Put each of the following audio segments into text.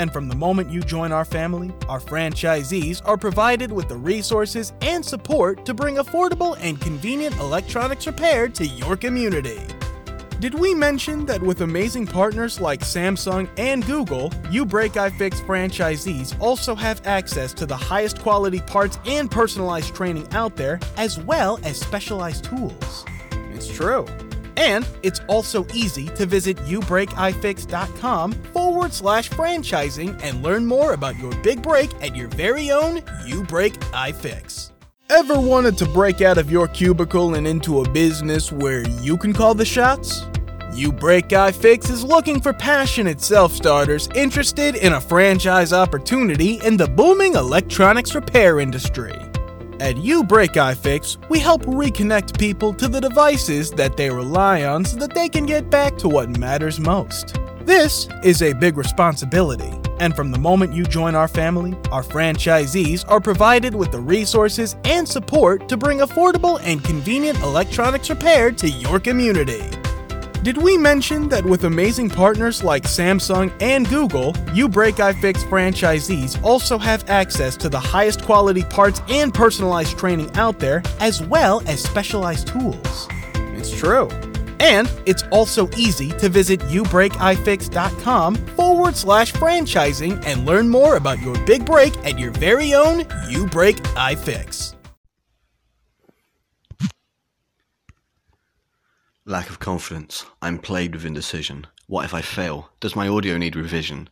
and from the moment you join our family, our franchisees are provided with the resources and support to bring affordable and convenient electronics repair to your community. Did we mention that with amazing partners like Samsung and Google, You Break iFix franchisees also have access to the highest quality parts and personalized training out there, as well as specialized tools? It's true. And it's also easy to visit youbreakifix.com forward slash franchising and learn more about your big break at your very own You Break iFix. Ever wanted to break out of your cubicle and into a business where you can call the shots? You Break iFix is looking for passionate self starters interested in a franchise opportunity in the booming electronics repair industry. At You Break iFix, we help reconnect people to the devices that they rely on so that they can get back to what matters most. This is a big responsibility, and from the moment you join our family, our franchisees are provided with the resources and support to bring affordable and convenient electronics repair to your community. Did we mention that with amazing partners like Samsung and Google, You Break iFix franchisees also have access to the highest quality parts and personalized training out there, as well as specialized tools? It's true. And it's also easy to visit youbreakifix.com forward slash franchising and learn more about your big break at your very own You Break iFix. Lack of confidence. I'm plagued with indecision. What if I fail? Does my audio need revision?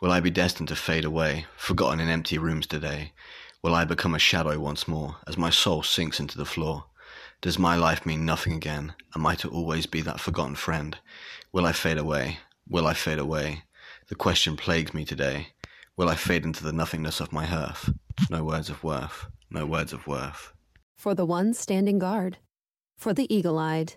Will I be destined to fade away, forgotten in empty rooms today? Will I become a shadow once more, as my soul sinks into the floor? Does my life mean nothing again? Am I to always be that forgotten friend? Will I fade away? Will I fade away? The question plagues me today. Will I fade into the nothingness of my hearth? No words of worth, no words of worth. For the one standing guard, for the eagle eyed,